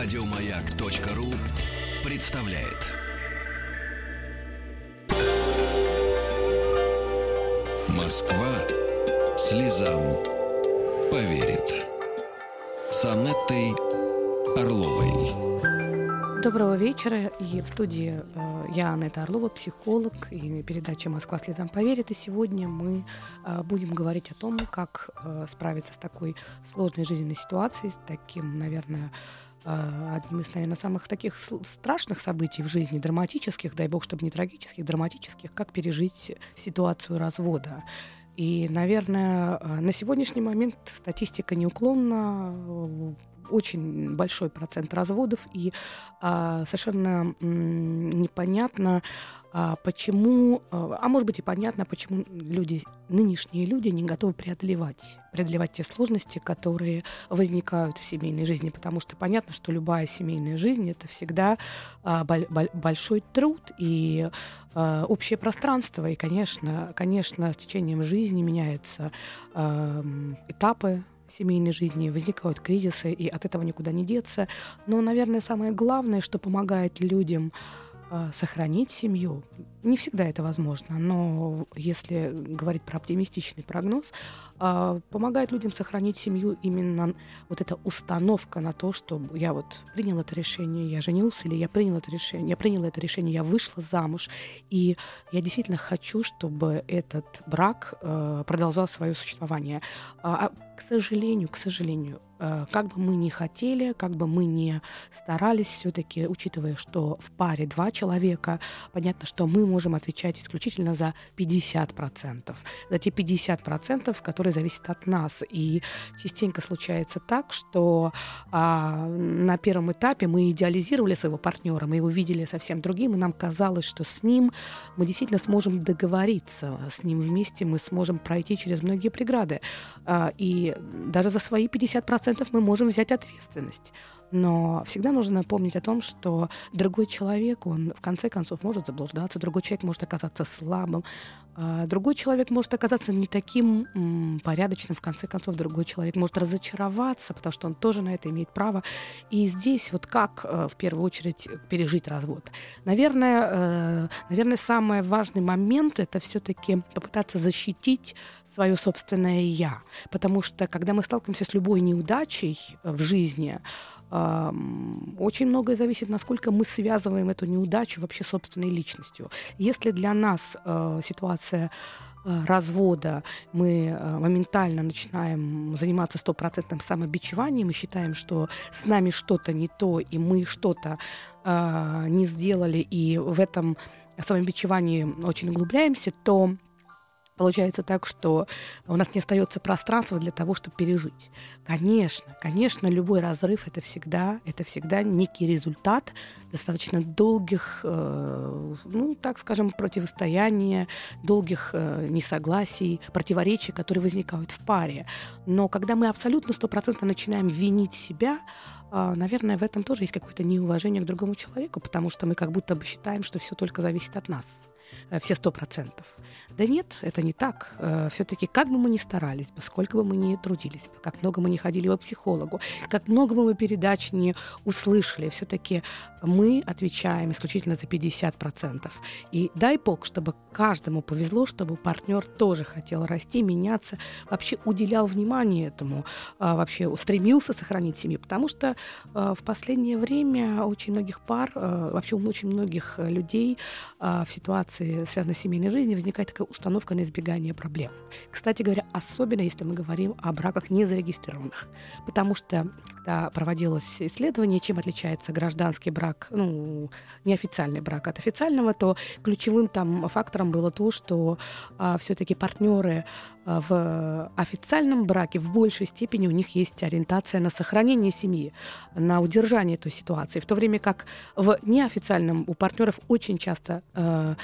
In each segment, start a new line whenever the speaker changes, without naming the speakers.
Радиомаяк.ру представляет. Москва слезам поверит. С Анеттой Орловой.
Доброго вечера. И в студии э, я, Анетта Орлова, психолог, и передача «Москва слезам поверит». И сегодня мы э, будем говорить о том, как э, справиться с такой сложной жизненной ситуацией, с таким, наверное, одним из, наверное, самых таких страшных событий в жизни, драматических, дай бог, чтобы не трагических, драматических, как пережить ситуацию развода. И, наверное, э, на сегодняшний момент статистика неуклонна, э, очень большой процент разводов, и а, совершенно непонятно, а, почему, а, а может быть и понятно, почему люди, нынешние люди не готовы преодолевать, преодолевать те сложности, которые возникают в семейной жизни, потому что понятно, что любая семейная жизнь это всегда а, боль- боль- большой труд и а, общее пространство, и, конечно, конечно, с течением жизни меняются а, этапы семейной жизни, возникают кризисы, и от этого никуда не деться. Но, наверное, самое главное, что помогает людям сохранить семью, не всегда это возможно, но если говорить про оптимистичный прогноз, а, помогает людям сохранить семью именно вот эта установка на то, что я вот принял это решение, я женился, или я принял это решение, я принял это решение, я вышла замуж, и я действительно хочу, чтобы этот брак э, продолжал свое существование. А, а, к сожалению, к сожалению, э, как бы мы ни хотели, как бы мы ни старались, все-таки, учитывая, что в паре два человека, понятно, что мы можем отвечать исключительно за 50%, за те 50%, которые зависят от нас. И частенько случается так, что а, на первом этапе мы идеализировали своего партнера, мы его видели совсем другим, и нам казалось, что с ним мы действительно сможем договориться, с ним вместе мы сможем пройти через многие преграды. А, и даже за свои 50% мы можем взять ответственность. Но всегда нужно помнить о том, что другой человек, он в конце концов может заблуждаться, другой человек может оказаться слабым, а другой человек может оказаться не таким порядочным, в конце концов, другой человек может разочароваться, потому что он тоже на это имеет право. И здесь вот как э, в первую очередь пережить развод? Наверное, э, наверное, самый важный момент это все-таки попытаться защитить свое собственное я. Потому что когда мы сталкиваемся с любой неудачей э, в жизни, очень многое зависит, насколько мы связываем эту неудачу вообще собственной личностью. Если для нас э, ситуация э, развода, мы э, моментально начинаем заниматься стопроцентным самобичеванием, мы считаем, что с нами что-то не то, и мы что-то не сделали, и в этом самобичевании очень углубляемся, то Получается так, что у нас не остается пространства для того, чтобы пережить. Конечно, конечно, любой разрыв это всегда, это всегда некий результат достаточно долгих, э, ну, так скажем, противостояния, долгих э, несогласий, противоречий, которые возникают в паре. Но когда мы абсолютно стопроцентно начинаем винить себя, э, наверное, в этом тоже есть какое-то неуважение к другому человеку, потому что мы как будто бы считаем, что все только зависит от нас э, все сто процентов. Да нет, это не так. Все-таки как бы мы ни старались сколько бы мы ни трудились как много мы не ходили к психологу, как много бы мы передач не услышали, все-таки мы отвечаем исключительно за 50%. И дай бог, чтобы каждому повезло, чтобы партнер тоже хотел расти, меняться, вообще уделял внимание этому, а, вообще стремился сохранить семью. Потому что а, в последнее время очень многих пар, вообще у очень многих людей в ситуации, связанной с семейной жизнью, возникает такая установка на избегание проблем. Кстати говоря, особенно если мы говорим о браках незарегистрированных. Потому что, когда проводилось исследование, чем отличается гражданский брак, ну, неофициальный брак от официального, то ключевым там фактором было то, что а, все-таки партнеры в официальном браке в большей степени у них есть ориентация на сохранение семьи, на удержание этой ситуации, в то время как в неофициальном у партнеров очень часто э,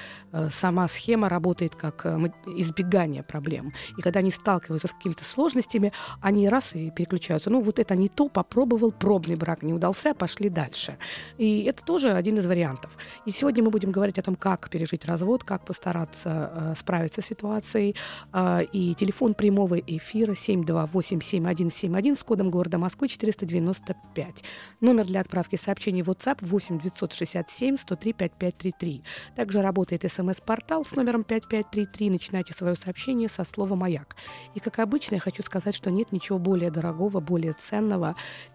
сама схема работает как э, избегание проблем. И когда они сталкиваются с какими-то сложностями, они раз и переключаются. Ну, вот это не то, попробовал, пробный брак не удался, пошли дальше. И это тоже один из вариантов. И сегодня мы будем говорить о том, как пережить развод, как постараться э, справиться с ситуацией. Э, и Телефон прямого эфира 728-7171 с кодом города Москвы 495. Номер для отправки сообщений в WhatsApp 8 967 103 5533. Также работает смс-портал с номером 5533. Начинайте свое сообщение со слова «Маяк». И, как обычно, я хочу сказать, что нет ничего более дорогого, более ценного,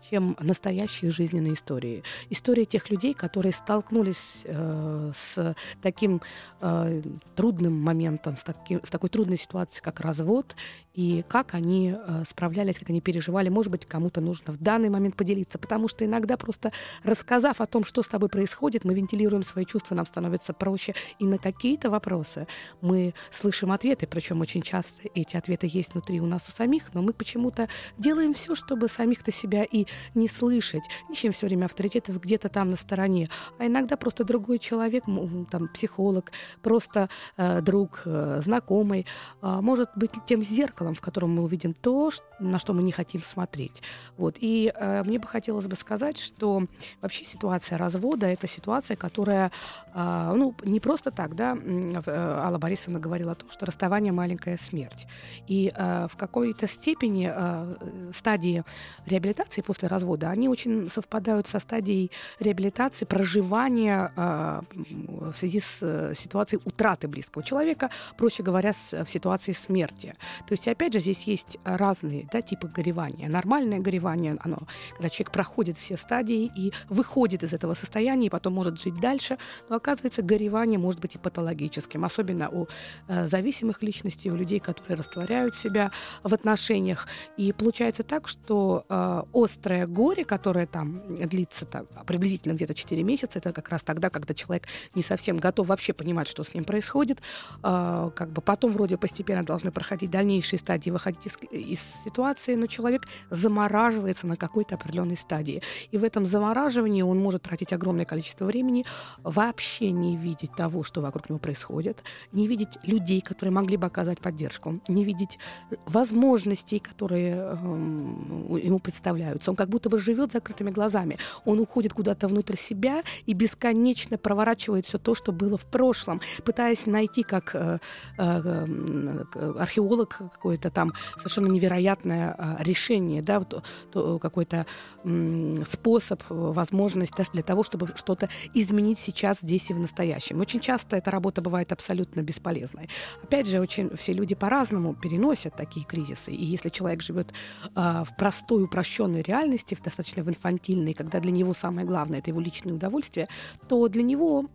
чем настоящие жизненные истории. Истории тех людей, которые столкнулись э, с таким э, трудным моментом, с, таким, с такой трудной ситуацией, как развод, и как они э, справлялись, как они переживали. Может быть, кому-то нужно в данный момент поделиться, потому что иногда просто рассказав о том, что с тобой происходит, мы вентилируем свои чувства, нам становится проще. И на какие-то вопросы мы слышим ответы, причем очень часто эти ответы есть внутри у нас у самих, но мы почему-то делаем все, чтобы самих-то себя и не слышать, ищем все время авторитетов где-то там на стороне. А иногда просто другой человек, там, психолог, просто э, друг, э, знакомый, э, может быть тем зеркалом, в котором мы увидим то, на что мы не хотим смотреть. Вот. И э, мне бы хотелось бы сказать, что вообще ситуация развода — это ситуация, которая э, ну, не просто так, да, э, Алла Борисовна говорила о том, что расставание — маленькая смерть. И э, в какой-то степени э, стадии реабилитации после развода, они очень совпадают со стадией реабилитации, проживания э, в связи с э, ситуацией утраты близкого человека, проще говоря, с, в ситуации смерти. То есть, опять же, здесь есть разные да, типы горевания. Нормальное горевание, оно, когда человек проходит все стадии и выходит из этого состояния, и потом может жить дальше, но оказывается, горевание может быть и патологическим, особенно у э, зависимых личностей, у людей, которые растворяют себя в отношениях. И получается так, что э, острое горе, которое там длится там, приблизительно где-то 4 месяца, это как раз тогда, когда человек не совсем готов вообще понимать, что с ним происходит, э, как бы потом вроде постепенно должны проходить дальнейшие стадии выходить из, из ситуации, но человек замораживается на какой-то определенной стадии. И в этом замораживании он может тратить огромное количество времени, вообще не видеть того, что вокруг него происходит, не видеть людей, которые могли бы оказать поддержку, не видеть возможностей, которые э, ему представляются. Он как будто бы живет закрытыми глазами. Он уходит куда-то внутрь себя и бесконечно проворачивает все то, что было в прошлом, пытаясь найти, как э, э, э археолог какое-то там совершенно невероятное а, решение, да, вот, то, какой-то способ, возможность да, для того, чтобы что-то изменить сейчас, здесь и в настоящем. Очень часто эта работа бывает абсолютно бесполезной. Опять же, очень все люди по-разному переносят такие кризисы. И если человек живет а, в простой, упрощенной реальности, в достаточно в инфантильной, когда для него самое главное это его личное удовольствие, то для него,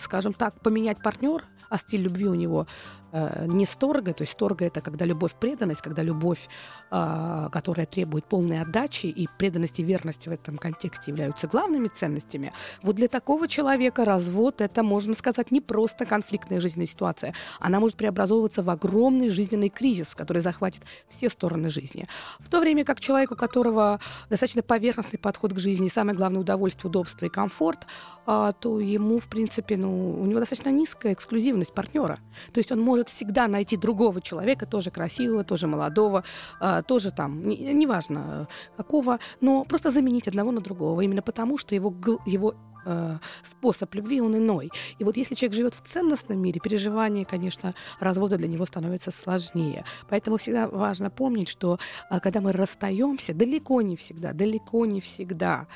скажем так, поменять партнер, а стиль любви у него э, не сторга, то есть сторга это когда любовь преданность, когда любовь, э, которая требует полной отдачи и преданность и верность в этом контексте являются главными ценностями. Вот для такого человека развод это, можно сказать, не просто конфликтная жизненная ситуация. Она может преобразовываться в огромный жизненный кризис, который захватит все стороны жизни. В то время как человек, у которого достаточно поверхностный подход к жизни и самое главное удовольствие, удобство и комфорт, э, то ему, в принципе, ну, у него достаточно низкая эксклюзивность партнера. То есть он может всегда найти другого человека, тоже красивого, тоже молодого, э, тоже там, неважно не какого, но просто заменить одного на другого, именно потому что его, его э, способ любви, он иной. И вот если человек живет в ценностном мире, переживание, конечно, развода для него становится сложнее. Поэтому всегда важно помнить, что э, когда мы расстаемся, далеко не всегда, далеко не всегда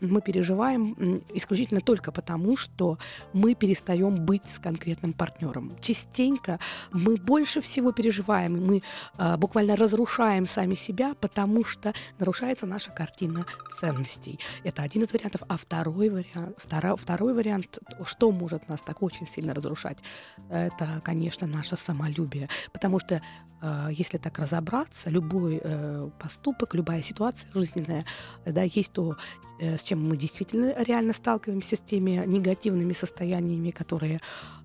мы переживаем исключительно только потому, что мы перестаем быть с конкретным партнером. Частенько мы больше всего переживаем, и мы э, буквально разрушаем сами себя, потому что нарушается наша картина ценностей. Это один из вариантов. А второй вариант, второй, второй вариант, что может нас так очень сильно разрушать, это, конечно, наше самолюбие. Потому что, э, если так разобраться, любой э, поступок, любая ситуация жизненная, да, есть то, с чем мы действительно реально сталкиваемся, с теми негативными состояниями, которые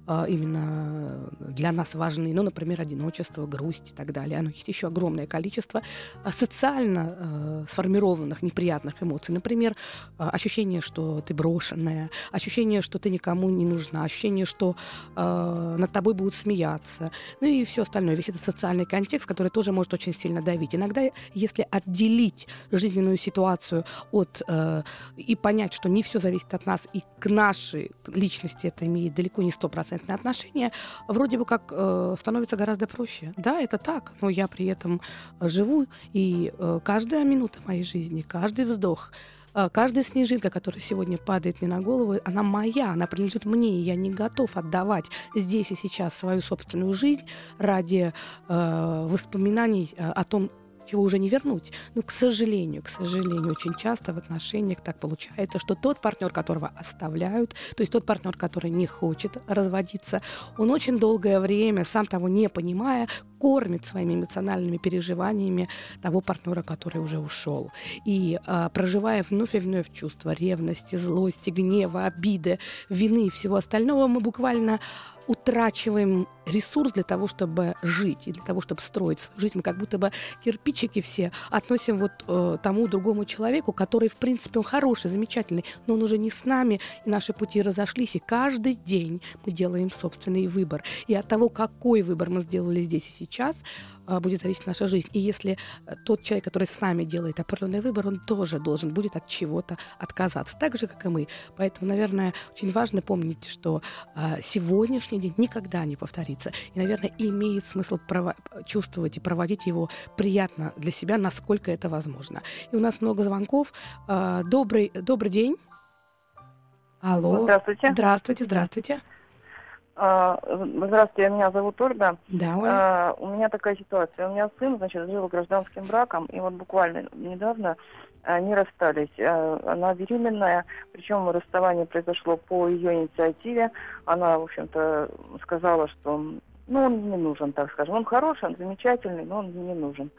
именно для нас важны, ну, например, одиночество, грусть и так далее. Оно есть еще огромное количество а, социально э, сформированных неприятных эмоций. Например, ощущение, что ты брошенная, ощущение, что ты никому не нужна, ощущение, что э, над тобой будут смеяться, ну и все остальное, весь этот социальный контекст, который тоже может очень сильно давить. Иногда, если отделить жизненную ситуацию от э, и понять, что не все зависит от нас, и к нашей личности это имеет далеко не 100% стопроцентные отношения, вроде бы как э, становится гораздо проще. Да, это так, но я при этом живу, и э, каждая минута моей жизни, каждый вздох, э, каждая снежинка, которая сегодня падает мне на голову, она моя, она принадлежит мне, и я не готов отдавать здесь и сейчас свою собственную жизнь ради э, воспоминаний э, о том, чего уже не вернуть. Но, к сожалению, к сожалению, очень часто в отношениях так получается, что тот партнер, которого оставляют, то есть тот партнер, который не хочет разводиться, он очень долгое время, сам того не понимая, кормит своими эмоциональными переживаниями того партнера, который уже ушел. И а, проживая вновь и вновь чувства ревности, злости, гнева, обиды, вины и всего остального, мы буквально утрачиваем ресурс для того, чтобы жить и для того, чтобы строить свою жизнь. Мы как будто бы кирпичики все относим вот э, тому другому человеку, который, в принципе, он хороший, замечательный, но он уже не с нами, и наши пути разошлись, и каждый день мы делаем собственный выбор. И от того, какой выбор мы сделали здесь и сейчас, будет зависеть наша жизнь. И если э, тот человек, который с нами делает определенный выбор, он тоже должен будет от чего-то отказаться, так же, как и мы. Поэтому, наверное, очень важно помнить, что э, сегодняшний день никогда не повторится. И, наверное, имеет смысл прово- чувствовать и проводить его приятно для себя, насколько это возможно. И у нас много звонков. А, добрый, добрый день. Алло.
Здравствуйте.
Здравствуйте, здравствуйте.
А, здравствуйте, меня зовут Ольга.
Да, Оля.
А, у меня такая ситуация. У меня сын, значит, жил гражданским браком, и вот буквально недавно они расстались. Она беременная, причем расставание произошло по ее инициативе. Она, в общем-то, сказала, что ну, он не нужен, так скажем. Он хороший, он замечательный, но он не нужен.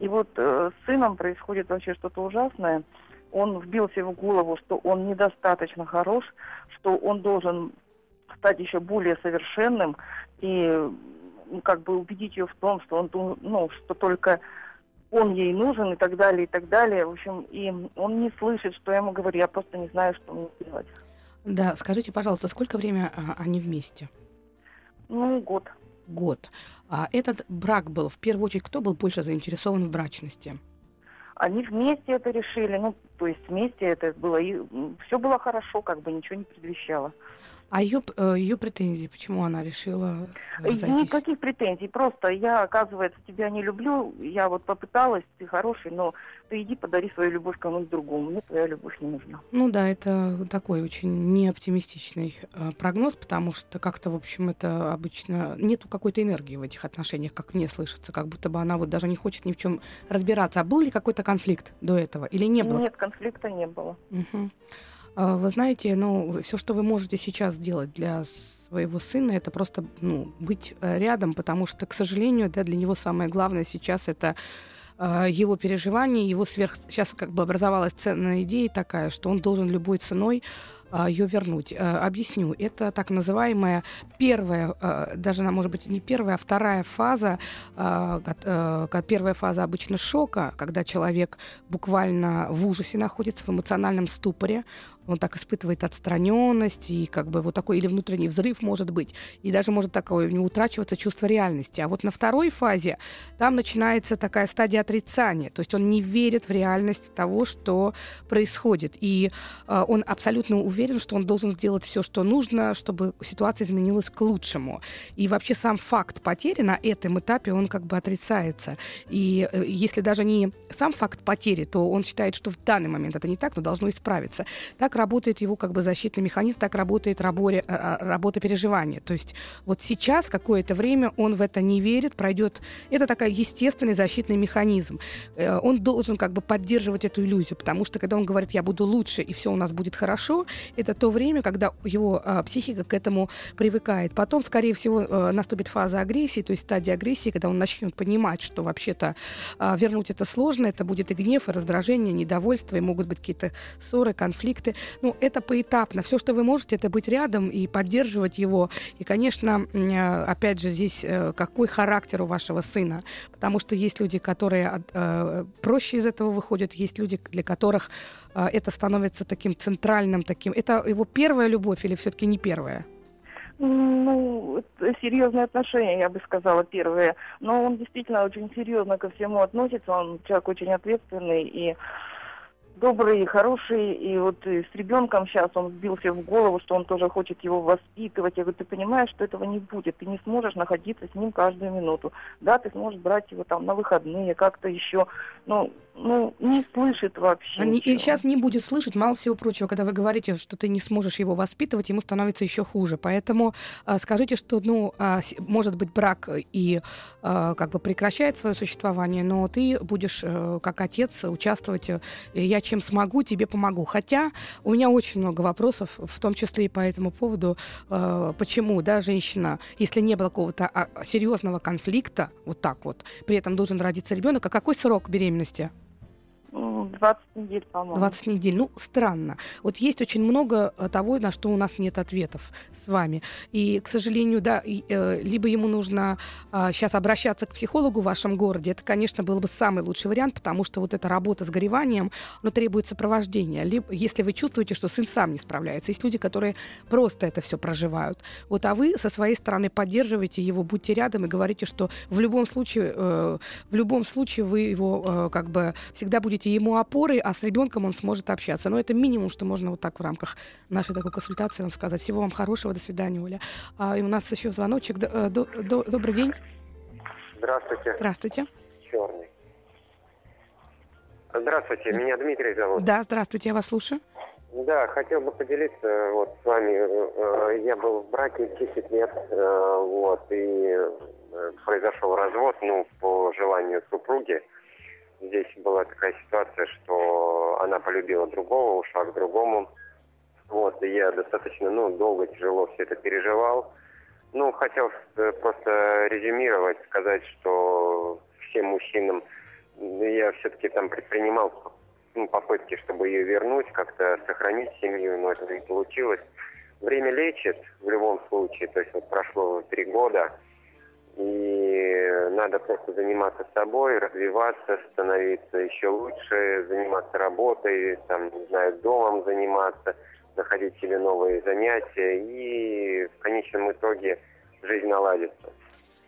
И вот э, с сыном происходит вообще что-то ужасное. Он вбился в голову, что он недостаточно хорош, что он должен стать еще более совершенным и как бы убедить ее в том, что он, ну, что только он ей нужен и так далее, и так далее. В общем, и он не слышит, что я ему говорю, я просто не знаю, что мне делать.
Да, скажите, пожалуйста, сколько времени а, они вместе?
Ну, год.
Год. А этот брак был, в первую очередь, кто был больше заинтересован в брачности?
Они вместе это решили, ну, то есть вместе это было, и все было хорошо, как бы ничего не предвещало.
А ее, э, ее претензии, почему она решила разойтись?
Никаких претензий, просто я, оказывается, тебя не люблю, я вот попыталась, ты хороший, но ты иди подари свою любовь кому-нибудь другому, мне твоя любовь не нужна.
Ну да, это такой очень неоптимистичный э, прогноз, потому что как-то, в общем, это обычно нету какой-то энергии в этих отношениях, как мне слышится, как будто бы она вот даже не хочет ни в чем разбираться. А был ли какой-то конфликт до этого или не было?
Нет, конфликта не было.
Угу. А, вы знаете, ну, все, что вы можете сейчас сделать для своего сына, это просто ну, быть э, рядом, потому что, к сожалению, да, для него самое главное сейчас это э, его переживания, его сверх... Сейчас как бы образовалась ценная идея такая, что он должен любой ценой а, ее вернуть. Э, объясню. Это так называемая первая, даже она может быть не первая, а вторая фаза. Э, первая фаза обычно шока, когда человек буквально в ужасе находится, в эмоциональном ступоре он так испытывает отстраненность и как бы вот такой или внутренний взрыв может быть, и даже может такое у него утрачиваться чувство реальности. А вот на второй фазе там начинается такая стадия отрицания, то есть он не верит в реальность того, что происходит, и э, он абсолютно уверен, что он должен сделать все, что нужно, чтобы ситуация изменилась к лучшему. И вообще сам факт потери на этом этапе он как бы отрицается. И э, если даже не сам факт потери, то он считает, что в данный момент это не так, но должно исправиться. Так так работает его как бы защитный механизм, так работает работа, э, работа переживания. То есть вот сейчас какое-то время он в это не верит, пройдет... Это такой естественный защитный механизм. Э, он должен как бы поддерживать эту иллюзию, потому что когда он говорит, я буду лучше и все у нас будет хорошо, это то время, когда его психика к этому привыкает. Потом, скорее всего, наступит фаза агрессии, то есть стадия агрессии, когда он начнет понимать, что вообще-то а, вернуть это сложно, это будет и гнев, и раздражение, и недовольство, и могут быть какие-то ссоры, конфликты ну, это поэтапно. Все, что вы можете, это быть рядом и поддерживать его. И, конечно, э, опять же, здесь э, какой характер у вашего сына. Потому что есть люди, которые э, проще из этого выходят, есть люди, для которых это становится таким центральным, таким. Это его первая любовь или все-таки не первая?
Ну, серьезные отношения, я бы сказала, первые. Но он действительно очень серьезно ко всему относится. Он человек очень ответственный и добрый, хороший, и вот и с ребенком сейчас он сбился в голову, что он тоже хочет его воспитывать. Я говорю, ты понимаешь, что этого не будет, ты не сможешь находиться с ним каждую минуту. Да, ты сможешь брать его там на выходные, как-то еще, ну, ну, не слышит вообще.
Они, и сейчас не будет слышать, мало всего прочего, когда вы говорите, что ты не сможешь его воспитывать, ему становится еще хуже. Поэтому э, скажите, что, ну, э, может быть, брак и э, как бы прекращает свое существование, но ты будешь э, как отец участвовать. Э, я чем смогу, тебе помогу. Хотя у меня очень много вопросов, в том числе и по этому поводу, э, почему, да, женщина, если не было какого-то а, серьезного конфликта, вот так вот, при этом должен родиться ребенок, а какой срок беременности?
20 недель, по-моему.
20 недель. Ну, странно. Вот есть очень много э, того, на что у нас нет ответов с вами. И, к сожалению, да, э, либо ему нужно сейчас обращаться к психологу в вашем городе. Это, конечно, был бы самый лучший вариант, потому что вот эта работа с гореванием, но требует сопровождения. Либо, если вы чувствуете, что сын сам не справляется. Есть люди, которые просто это все проживают. Вот, а вы со своей стороны поддерживаете его, будьте рядом и говорите, что в любом случае, э, в любом случае вы его как бы всегда будете ему опорой, а с ребенком он сможет общаться. Но это минимум, что можно вот так в рамках нашей такой консультации вам сказать. Всего вам хорошего, до свидания, Оля. А, и у нас еще звоночек. Д- д- д- добрый день.
Здравствуйте.
Здравствуйте.
Черный. Здравствуйте, меня Дмитрий зовут.
Да, здравствуйте, я вас слушаю.
Да, хотел бы поделиться вот с вами. Э, я был в браке 10 лет, э, вот, и э, произошел развод, ну, по желанию супруги. Здесь была такая ситуация, что она полюбила другого, ушла к другому. Вот, и я достаточно, ну, долго, тяжело все это переживал. Ну, хотел просто резюмировать, сказать, что всем мужчинам я все-таки там предпринимал ну, попытки, чтобы ее вернуть, как-то сохранить семью, но это не получилось. Время лечит в любом случае, то есть вот прошло три года, и надо просто заниматься собой, развиваться, становиться еще лучше, заниматься работой, там, не знаю, домом заниматься, находить себе новые занятия, и в конечном итоге жизнь наладится.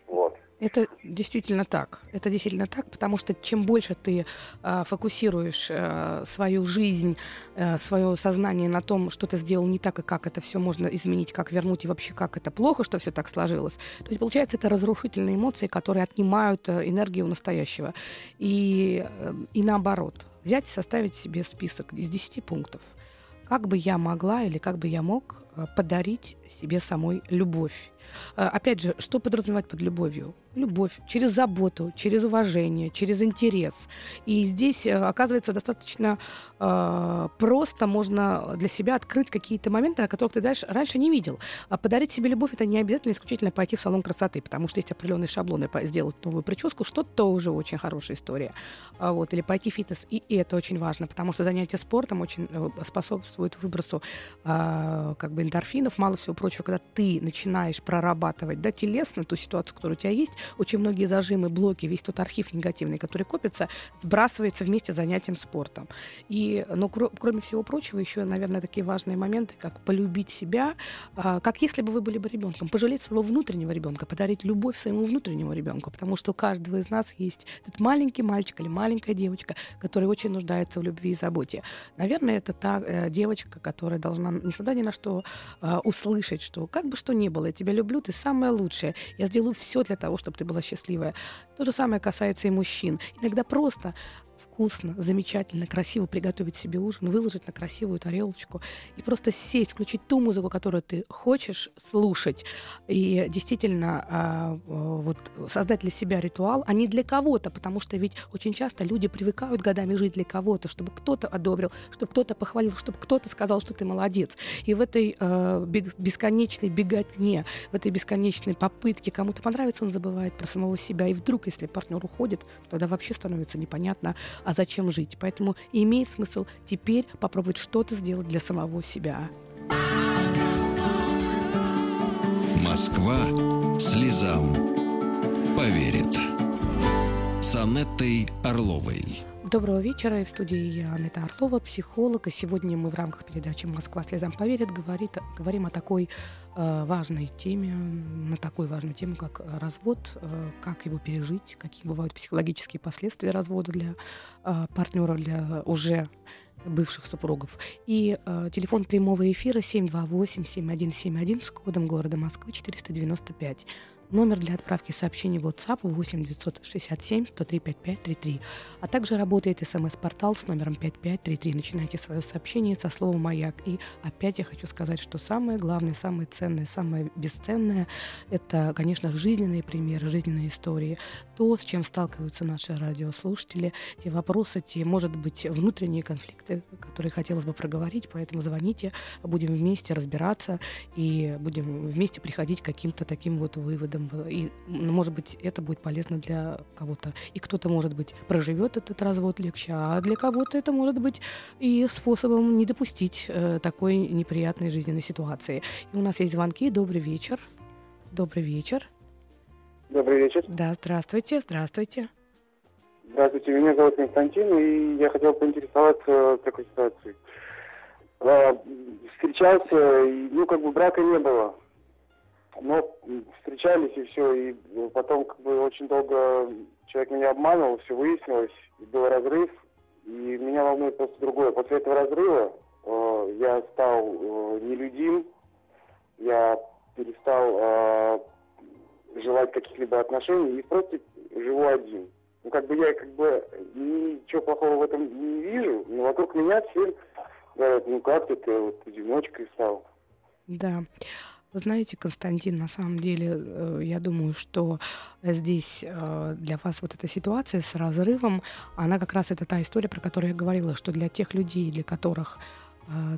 Вот.
Это действительно так. Это действительно так, потому что чем больше ты э, фокусируешь э, свою жизнь, э, свое сознание на том, что ты сделал не так и как это все можно изменить, как вернуть и вообще как это плохо, что все так сложилось. То есть получается это разрушительные эмоции, которые отнимают э, энергию настоящего. И, э, и наоборот, взять и составить себе список из 10 пунктов. Как бы я могла или как бы я мог подарить себе самой любовь Э, опять же, что подразумевать под любовью? Любовь через заботу, через уважение, через интерес. И здесь, э, оказывается, достаточно э, просто можно для себя открыть какие-то моменты, о которых ты дальше, раньше не видел. А подарить себе любовь это не обязательно исключительно пойти в салон красоты, потому что есть определенные шаблоны, сделать новую прическу, что-то уже очень хорошая история. А вот, или пойти в фитнес, и это очень важно, потому что занятие спортом очень э, способствует выбросу э, как бы эндорфинов, мало всего прочего, когда ты начинаешь прорабатывать да, телесно ту ситуацию, которая у тебя есть, очень многие зажимы, блоки, весь тот архив негативный, который копится, сбрасывается вместе с занятием спортом. И, но кр- кроме всего прочего, еще, наверное, такие важные моменты, как полюбить себя, а, как если бы вы были бы ребенком, пожалеть своего внутреннего ребенка, подарить любовь своему внутреннему ребенку, потому что у каждого из нас есть этот маленький мальчик или маленькая девочка, которая очень нуждается в любви и заботе. Наверное, это та э, девочка, которая должна, несмотря ни на что, э, услышать, что как бы что ни было, я тебя люблю, ты самое лучшее. Я сделаю все для того, чтобы ты была счастливая. То же самое касается и мужчин. Иногда просто вкусно, замечательно, красиво приготовить себе ужин, выложить на красивую тарелочку и просто сесть, включить ту музыку, которую ты хочешь слушать. И действительно а, вот, создать для себя ритуал, а не для кого-то, потому что ведь очень часто люди привыкают годами жить для кого-то, чтобы кто-то одобрил, чтобы кто-то похвалил, чтобы кто-то сказал, что ты молодец. И в этой э, бесконечной беготне, в этой бесконечной попытке кому-то понравится, он забывает про самого себя. И вдруг, если партнер уходит, тогда вообще становится непонятно, а зачем жить. Поэтому имеет смысл теперь попробовать что-то сделать для самого себя.
Москва слезам поверит. С Орловой.
Доброго вечера. В студии я, Анетта Орлова, психолог. И сегодня мы в рамках передачи «Москва слезам поверит» говорит, говорим о такой э, важной теме, на такую важную тему, как развод, э, как его пережить, какие бывают психологические последствия развода для э, партнеров, для уже бывших супругов. И э, телефон прямого эфира 728-7171 с кодом города Москвы 495. Номер для отправки сообщений в WhatsApp 8 967 103 5533. А также работает смс-портал с номером 5533. Начинайте свое сообщение со слова «Маяк». И опять я хочу сказать, что самое главное, самое ценное, самое бесценное – это, конечно, жизненные примеры, жизненные истории. То, с чем сталкиваются наши радиослушатели, те вопросы, те, может быть, внутренние конфликты, которые хотелось бы проговорить. Поэтому звоните, будем вместе разбираться и будем вместе приходить к каким-то таким вот выводам выходом. И, может быть, это будет полезно для кого-то. И кто-то, может быть, проживет этот развод легче, а для кого-то это может быть и способом не допустить э, такой неприятной жизненной ситуации. И у нас есть звонки. Добрый вечер. Добрый вечер.
Добрый вечер.
Да, здравствуйте, здравствуйте.
Здравствуйте, меня зовут Константин, и я хотел поинтересоваться такой ситуацией. А, встречался, ну, как бы брака не было. Но встречались и все, и потом как бы очень долго человек меня обманывал, все выяснилось, был разрыв, и меня волнует просто другое. После этого разрыва э, я стал э, нелюдим, я перестал э, желать каких-либо отношений и просто живу один. Ну, как бы я как бы ничего плохого в этом не вижу, но вокруг меня все говорят, ну как ты, ты вот одиночкой стал.
Да. Вы знаете, Константин, на самом деле, э, я думаю, что здесь э, для вас вот эта ситуация с разрывом, она как раз это та история, про которую я говорила, что для тех людей, для которых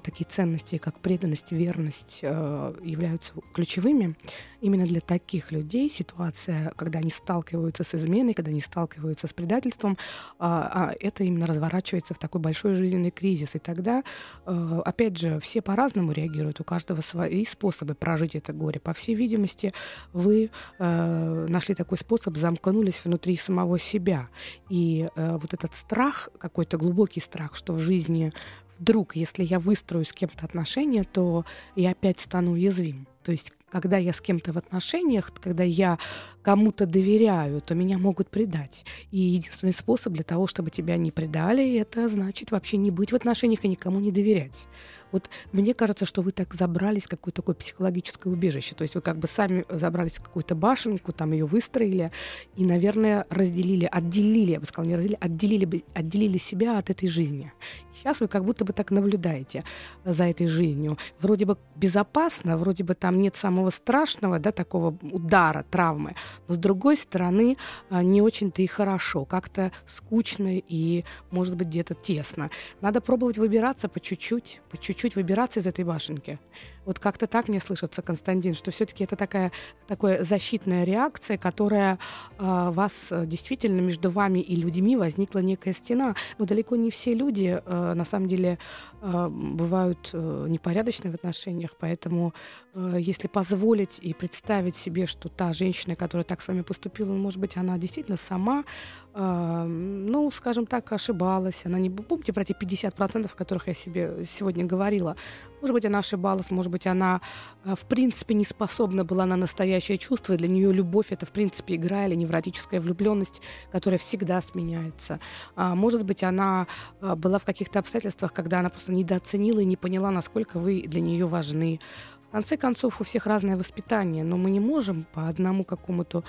такие ценности, как преданность, верность, являются ключевыми, именно для таких людей ситуация, когда они сталкиваются с изменой, когда они сталкиваются с предательством, а, а это именно разворачивается в такой большой жизненный кризис. И тогда, опять же, все по-разному реагируют, у каждого свои способы прожить это горе. По всей видимости, вы нашли такой способ, замкнулись внутри самого себя. И вот этот страх, какой-то глубокий страх, что в жизни вдруг, если я выстрою с кем-то отношения, то я опять стану уязвим. То есть когда я с кем-то в отношениях, когда я кому-то доверяю, то меня могут предать. И единственный способ для того, чтобы тебя не предали, это значит вообще не быть в отношениях и никому не доверять. Вот мне кажется, что вы так забрались в какое-то такое психологическое убежище. То есть вы как бы сами забрались в какую-то башенку, там ее выстроили и, наверное, разделили, отделили, я бы сказала, не разделили, отделили, отделили себя от этой жизни. Сейчас вы как будто бы так наблюдаете за этой жизнью. Вроде бы безопасно, вроде бы там нет самого страшного, да, такого удара, травмы. Но с другой стороны, а, не очень-то и хорошо. Как-то скучно и, может быть, где-то тесно. Надо пробовать выбираться по чуть-чуть, по чуть-чуть выбираться из этой башенки. Вот как-то так мне слышится, Константин, что все-таки это такая, такая защитная реакция, которая э, вас действительно между вами и людьми возникла некая стена. Но далеко не все люди э, на самом деле э, бывают э, непорядочны в отношениях, поэтому э, если позволить и представить себе, что та женщина, которая так с вами поступила, может быть, она действительно сама ну, скажем так, ошибалась. Она не помните про те 50%, о которых я себе сегодня говорила. Может быть, она ошибалась, может быть, она э, в принципе не способна была на настоящее чувство, и для нее любовь это в принципе игра или невротическая влюбленность, которая всегда сменяется. А может быть, она э, была в каких-то обстоятельствах, когда она просто недооценила и не поняла, насколько вы для нее важны. В конце концов, у всех разное воспитание, но мы не можем по одному какому-то,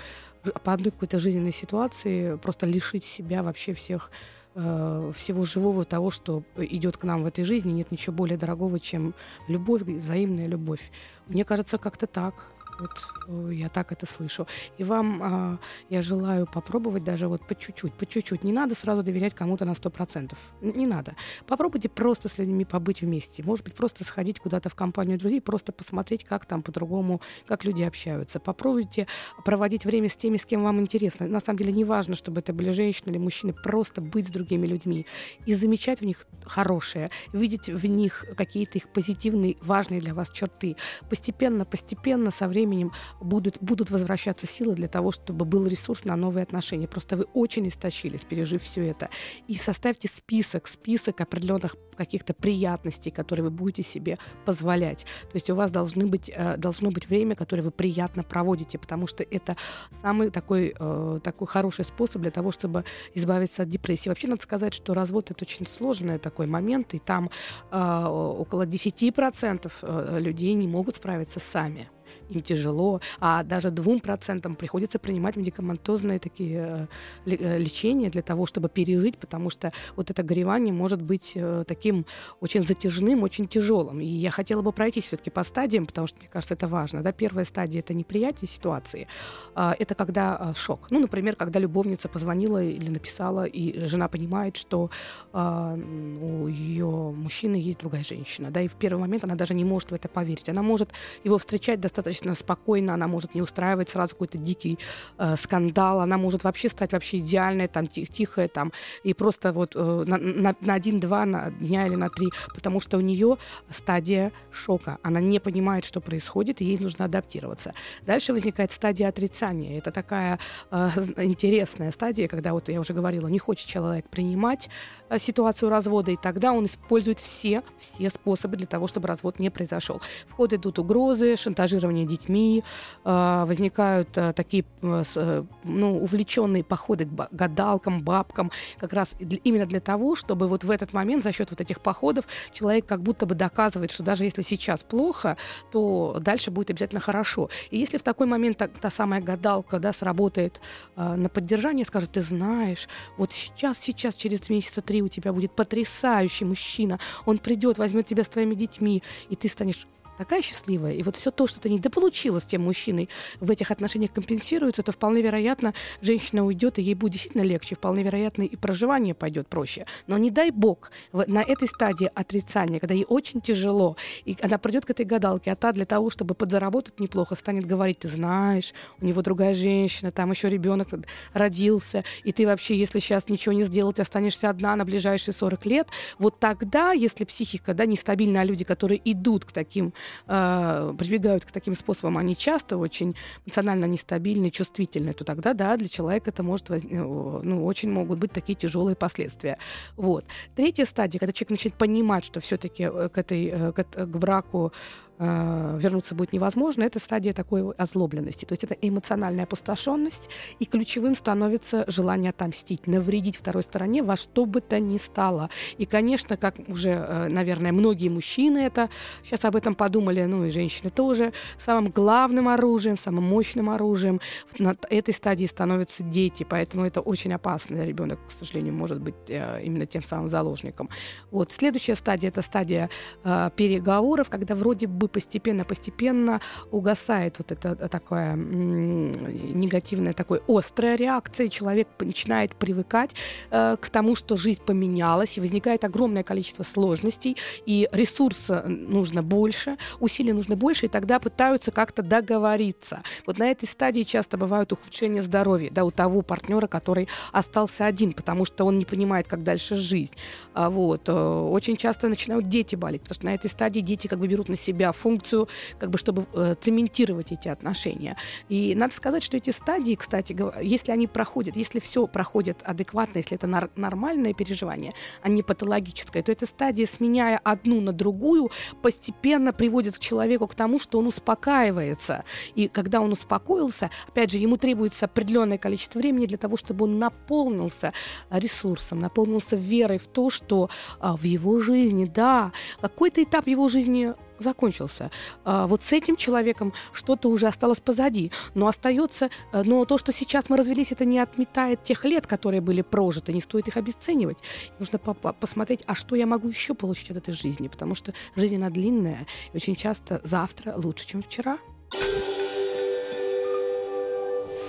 по одной какой-то жизненной ситуации просто лишить себя вообще всех э, всего живого того, что идет к нам в этой жизни. Нет ничего более дорогого, чем любовь, взаимная любовь. Мне кажется, как-то так. Вот э, я так это слышу. И вам а, я желаю попробовать даже вот по чуть-чуть, по чуть-чуть. Не надо сразу доверять кому-то на 100%. Не надо. Попробуйте просто с людьми побыть вместе. Может быть, просто сходить куда-то в компанию друзей, просто посмотреть, как там по-другому, как люди общаются. Попробуйте проводить время с теми, с кем вам интересно. На самом деле не важно, чтобы это были женщины или мужчины. Просто быть с другими людьми и замечать в них хорошее, видеть в них какие-то их позитивные, важные для вас черты. Постепенно, постепенно, со временем временем будут, будут возвращаться силы для того, чтобы был ресурс на новые отношения. Просто вы очень истощились, пережив все это. И составьте список, список определенных каких-то приятностей, которые вы будете себе позволять. То есть у вас должны быть, э, должно быть время, которое вы приятно проводите, потому что это самый такой, э, такой хороший способ для того, чтобы избавиться от депрессии. Вообще надо сказать, что развод это очень сложный такой момент, и там э, около 10% людей не могут справиться сами им тяжело, а даже двум процентам приходится принимать медикаментозные такие э, э, лечения для того, чтобы пережить, потому что вот это горевание может быть э, таким очень затяжным, очень тяжелым. И я хотела бы пройтись все-таки по стадиям, потому что, мне кажется, это важно. Да? Первая стадия — это неприятие ситуации. А, это когда шок. Ну, например, когда любовница позвонила или написала, и жена понимает, что а, у ее мужчины есть другая женщина. Да? И в первый момент она даже не может в это поверить. Она может его встречать достаточно достаточно спокойно, она может не устраивать сразу какой-то дикий э, скандал, она может вообще стать вообще идеальной, там, тих, тихая, там, и просто вот э, на, на, на один-два на дня или на три, потому что у нее стадия шока, она не понимает, что происходит, и ей нужно адаптироваться. Дальше возникает стадия отрицания, это такая э, интересная стадия, когда, вот я уже говорила, не хочет человек принимать э, ситуацию развода, и тогда он использует все, все способы для того, чтобы развод не произошел. В ход идут угрозы, шантажирование детьми, а, возникают а, такие э, ну, увлеченные походы к гадалкам, бабкам, как раз именно для того, чтобы вот в этот момент за счет вот этих походов человек как будто бы доказывает, что даже если сейчас плохо, то дальше будет обязательно хорошо. И если в такой момент та, та самая гадалка да, сработает э, на поддержание, скажет, ты знаешь, вот сейчас, сейчас, через месяца три у тебя будет потрясающий мужчина, он придет, возьмет тебя с твоими детьми, и ты станешь такая счастливая, и вот все то, что ты недополучила с тем мужчиной, в этих отношениях компенсируется, то вполне вероятно, женщина уйдет, и ей будет действительно легче, вполне вероятно, и проживание пойдет проще. Но не дай бог, на этой стадии отрицания, когда ей очень тяжело, и она придет к этой гадалке, а та для того, чтобы подзаработать неплохо, станет говорить, ты знаешь, у него другая женщина, там еще ребенок родился, и ты вообще, если сейчас ничего не сделать, останешься одна на ближайшие 40 лет, вот тогда, если психика, да, нестабильная, а люди, которые идут к таким э, прибегают к таким способам, они часто очень эмоционально нестабильны, чувствительны, то тогда, да, для человека это может воз... Э, ну, очень могут быть такие тяжелые последствия. Вот. Третья стадия, когда человек начинает понимать, что все-таки э, к, этой, э, к, к браку э, вернуться будет невозможно, это стадия такой озлобленности. То есть это эмоциональная опустошенность, и ключевым становится желание отомстить, навредить второй стороне во что бы то ни стало. И, конечно, как уже, э, наверное, многие мужчины это сейчас об этом подумали, ну и женщины тоже, самым главным оружием, самым мощным оружием на этой стадии становятся дети, поэтому это очень опасно. Ребенок, к сожалению, может быть э, именно тем самым заложником. Вот. Следующая стадия — это стадия э, переговоров, когда вроде бы постепенно-постепенно угасает вот это такое негативная, такой острая реакция, человек начинает привыкать э, к тому, что жизнь поменялась, и возникает огромное количество сложностей, и ресурса нужно больше, усилий нужно больше, и тогда пытаются как-то договориться. Вот на этой стадии часто бывают ухудшения здоровья, да, у того партнера, который остался один, потому что он не понимает, как дальше жизнь. А вот. Э, очень часто начинают дети болеть, потому что на этой стадии дети как бы берут на себя функцию, как бы, чтобы э, цементировать эти отношения. И надо сказать, что эти стадии, кстати, если они проходят, если все проходит адекватно, если это нар- нормальное переживание, а не патологическое, то эта стадия, сменяя одну на другую, постепенно приводит к человеку к тому, что он успокаивается. И когда он успокоился, опять же, ему требуется определенное количество времени для того, чтобы он наполнился ресурсом, наполнился верой в то, что а, в его жизни, да, какой-то этап его жизни закончился. А, вот с этим человеком что-то уже осталось позади. Но остается, э, но то, что сейчас мы развелись, это не отметает тех лет, которые были прожиты. Не стоит их обесценивать. Нужно по -по посмотреть, а что я могу еще получить от этой жизни. Потому что жизнь, она длинная. И очень часто завтра лучше, чем вчера.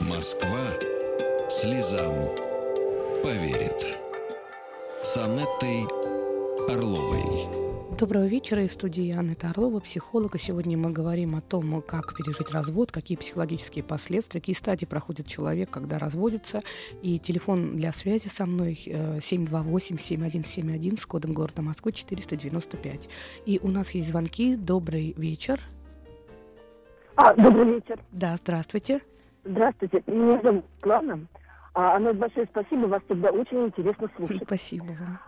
Москва слезам поверит. С Анеттой Орловой.
Доброго вечера. И в студии Анны Орлова, психолога. Сегодня мы говорим о том, как пережить развод, какие психологические последствия, какие стадии проходит человек, когда разводится. И телефон для связи со мной 728-7171 э, с кодом города Москвы 495. И у нас есть звонки. Добрый вечер.
А, добрый вечер.
Да, здравствуйте.
Здравствуйте. Меня зовут Плана. А, Анна, большое спасибо. Вас всегда очень интересно слушать.
Спасибо вам.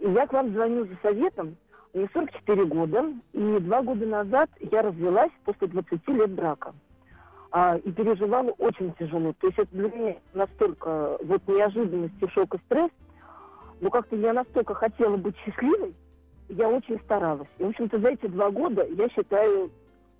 Я к вам звоню за советом. Мне 44 года, и два года назад я развелась после 20 лет брака. А, и переживала очень тяжело. То есть это для меня настолько вот неожиданность и шок и стресс. Но как-то я настолько хотела быть счастливой, я очень старалась. И, в общем-то, за эти два года, я считаю,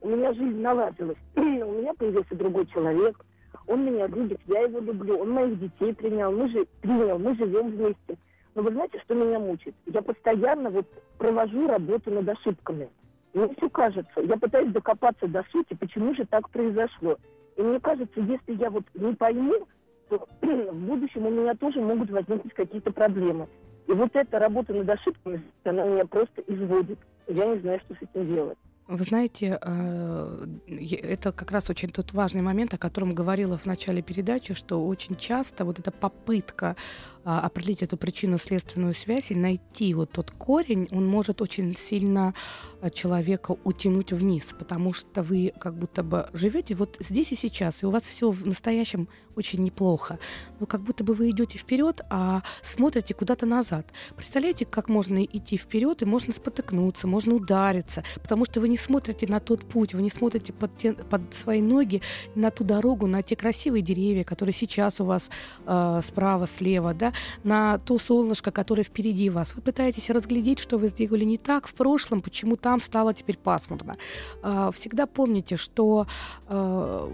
у меня жизнь наладилась. у меня появился другой человек, он меня любит, я его люблю, он моих детей принял, мы же принял, мы живем вместе. Но вы знаете, что меня мучает? Я постоянно вот провожу работу над ошибками. Мне все кажется, я пытаюсь докопаться до сути, почему же так произошло. И мне кажется, если я вот не пойму, то в будущем у меня тоже могут возникнуть какие-то проблемы. И вот эта работа над ошибками, она меня просто изводит. Я не знаю, что с этим делать.
Вы знаете, э, это как раз очень тот важный момент, о котором говорила в начале передачи, что очень часто вот эта попытка определить эту причинно-следственную связь и найти вот тот корень, он может очень сильно а, человека утянуть вниз, потому что вы как будто бы живете вот здесь и сейчас, и у вас все в настоящем очень неплохо, но как будто бы вы идете вперед, а смотрите куда-то назад. Представляете, как можно идти вперед и можно спотыкнуться, можно удариться, потому что вы не смотрите на тот путь, вы не смотрите под, те, под свои ноги на ту дорогу, на те красивые деревья, которые сейчас у вас э, справа, слева, да, на то солнышко, которое впереди вас. Вы пытаетесь разглядеть, что вы сделали не так в прошлом, почему там стало теперь пасмурно. А, всегда помните, что а,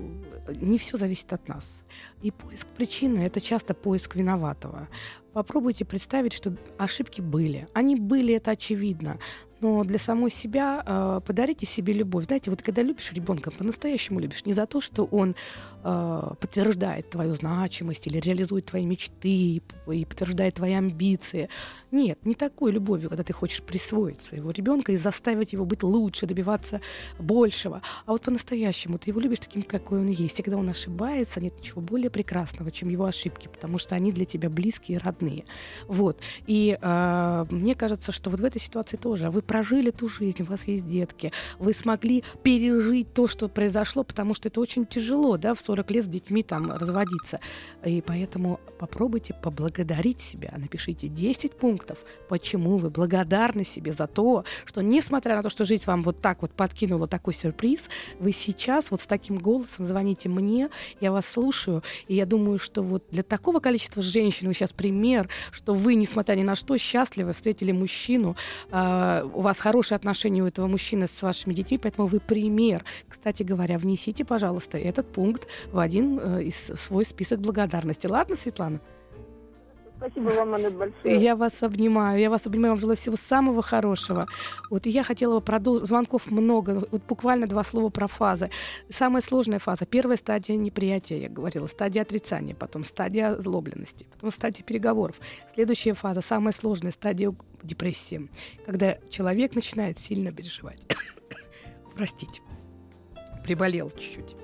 не все зависит от нас. И поиск причины – это часто поиск виноватого. Попробуйте представить, что ошибки были. Они были, это очевидно но для самой себя э, подарите себе любовь. Знаете, вот когда любишь ребенка, по-настоящему любишь, не за то, что он э, подтверждает твою значимость или реализует твои мечты и, подтверждает твои амбиции. Нет, не такой любовью, когда ты хочешь присвоить своего ребенка и заставить его быть лучше, добиваться большего. А вот по-настоящему ты его любишь таким, какой он есть. И когда он ошибается, нет ничего более прекрасного, чем его ошибки, потому что они для тебя близкие и родные. Вот. И э, мне кажется, что вот в этой ситуации тоже вы прожили ту жизнь, у вас есть детки, вы смогли пережить то, что произошло, потому что это очень тяжело, да, в 40 лет с детьми там разводиться. И поэтому попробуйте поблагодарить себя. Напишите 10 пунктов, почему вы благодарны себе за то, что несмотря на то, что жизнь вам вот так вот подкинула такой сюрприз, вы сейчас вот с таким голосом звоните мне, я вас слушаю, и я думаю, что вот для такого количества женщин вы сейчас пример, что вы, несмотря ни на что, счастливы, встретили мужчину, э, у вас хорошие отношения у этого мужчины с вашими детьми, поэтому вы пример. Кстати говоря, внесите, пожалуйста, этот пункт в один э, из свой список благодарности. Ладно, Светлана?
Спасибо вам, Анна, большое.
Я вас обнимаю, я вас обнимаю, вам желаю всего самого хорошего. Вот и я хотела бы продолжить, звонков много, вот буквально два слова про фазы. Самая сложная фаза, первая стадия неприятия, я говорила, стадия отрицания, потом стадия озлобленности, потом стадия переговоров. Следующая фаза, самая сложная, стадия депрессии, когда человек начинает сильно переживать. Простите, приболел чуть-чуть.